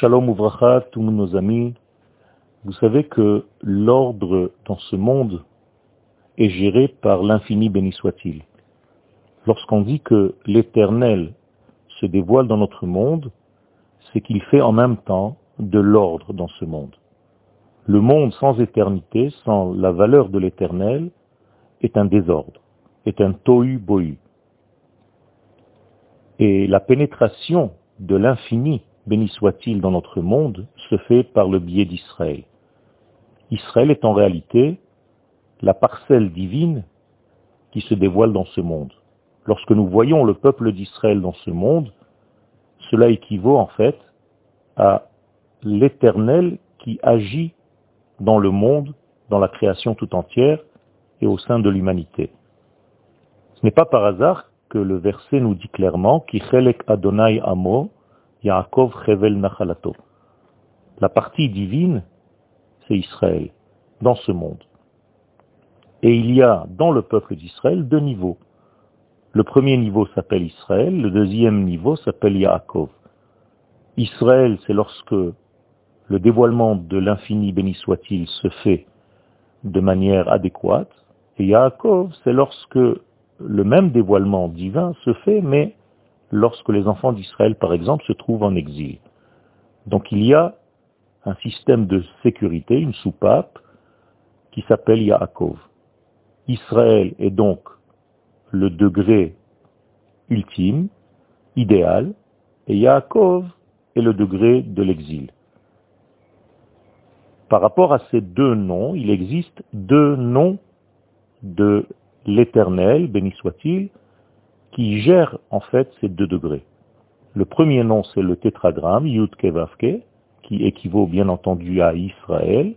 Shalom Uvracha, tous nos amis. Vous savez que l'ordre dans ce monde est géré par l'infini béni soit-il. Lorsqu'on dit que l'éternel se dévoile dans notre monde, c'est qu'il fait en même temps de l'ordre dans ce monde. Le monde sans éternité, sans la valeur de l'éternel, est un désordre, est un tohu bohu. Et la pénétration de l'infini, béni soit-il, dans notre monde, se fait par le biais d'Israël. Israël est en réalité la parcelle divine qui se dévoile dans ce monde. Lorsque nous voyons le peuple d'Israël dans ce monde, cela équivaut en fait à l'éternel qui agit dans le monde, dans la création tout entière et au sein de l'humanité. Ce n'est pas par hasard que le verset nous dit clairement Kichelek Adonai Amo, Yaakov Chevel Nachalato. La partie divine, c'est Israël, dans ce monde. Et il y a dans le peuple d'Israël deux niveaux. Le premier niveau s'appelle Israël, le deuxième niveau s'appelle Yaakov. Israël, c'est lorsque le dévoilement de l'infini béni soit-il se fait de manière adéquate, et Yaakov, c'est lorsque le même dévoilement divin se fait, mais lorsque les enfants d'Israël, par exemple, se trouvent en exil. Donc il y a un système de sécurité, une soupape, qui s'appelle Yaakov. Israël est donc le degré ultime, idéal, et Yaakov est le degré de l'exil. Par rapport à ces deux noms, il existe deux noms de l'éternel, béni soit-il, qui gère en fait ces deux degrés. Le premier nom, c'est le tétragramme, Yud Kevavke, qui équivaut bien entendu à Israël.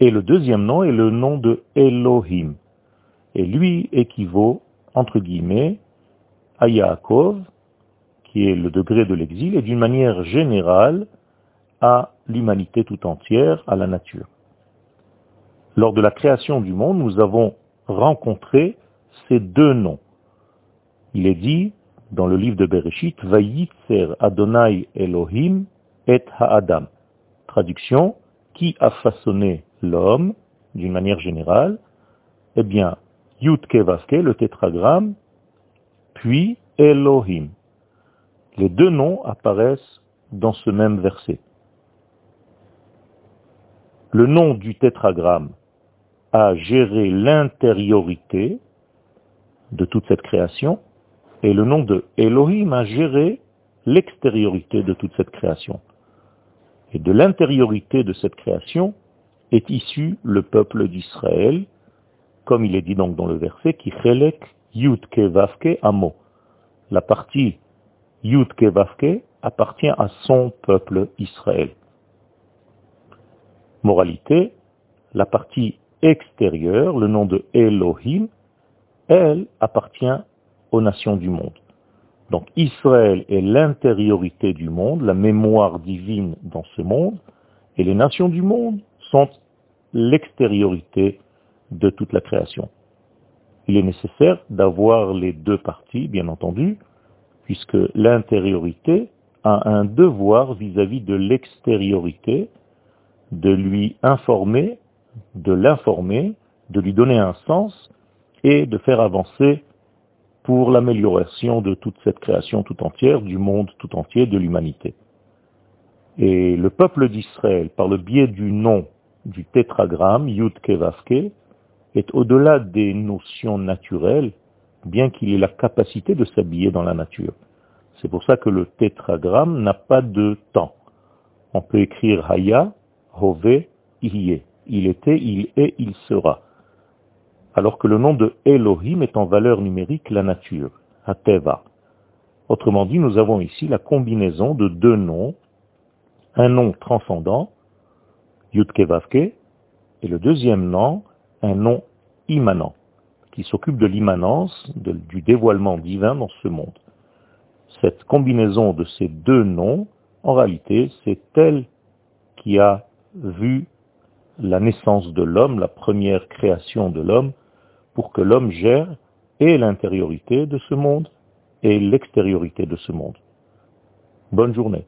Et le deuxième nom est le nom de Elohim. Et lui équivaut, entre guillemets, à Yaakov, qui est le degré de l'exil, et d'une manière générale, à l'humanité tout entière, à la nature. Lors de la création du monde, nous avons rencontré ces deux noms. Il est dit dans le livre de Bereshit, Vayitzer Adonai Elohim et Ha'adam. Traduction, qui a façonné l'homme, d'une manière générale? Eh bien, Yud le tétragramme, puis Elohim. Les deux noms apparaissent dans ce même verset. Le nom du tétragramme a géré l'intériorité de toute cette création, et le nom de Elohim a géré l'extériorité de toute cette création. Et de l'intériorité de cette création est issu le peuple d'Israël, comme il est dit donc dans le verset, qui chelek yutke vavke amo. La partie yutke vavke appartient à son peuple Israël. Moralité, la partie extérieure, le nom de Elohim, elle appartient aux nations du monde. Donc Israël est l'intériorité du monde, la mémoire divine dans ce monde, et les nations du monde sont l'extériorité de toute la création. Il est nécessaire d'avoir les deux parties, bien entendu, puisque l'intériorité a un devoir vis-à-vis -vis de l'extériorité de lui informer, de l'informer, de lui donner un sens et de faire avancer pour l'amélioration de toute cette création tout entière, du monde tout entier, de l'humanité. Et le peuple d'Israël, par le biais du nom du tétragramme, Yud Kevavke, est au-delà des notions naturelles, bien qu'il ait la capacité de s'habiller dans la nature. C'est pour ça que le tétragramme n'a pas de temps. On peut écrire Haya, Hove, Iye. Il était, il est, il sera. Alors que le nom de Elohim est en valeur numérique la nature, Ateva. Autrement dit, nous avons ici la combinaison de deux noms, un nom transcendant, Yudkevavke, et le deuxième nom, un nom immanent, qui s'occupe de l'immanence, du dévoilement divin dans ce monde. Cette combinaison de ces deux noms, en réalité, c'est elle qui a vu la naissance de l'homme, la première création de l'homme, pour que l'homme gère et l'intériorité de ce monde et l'extériorité de ce monde. Bonne journée.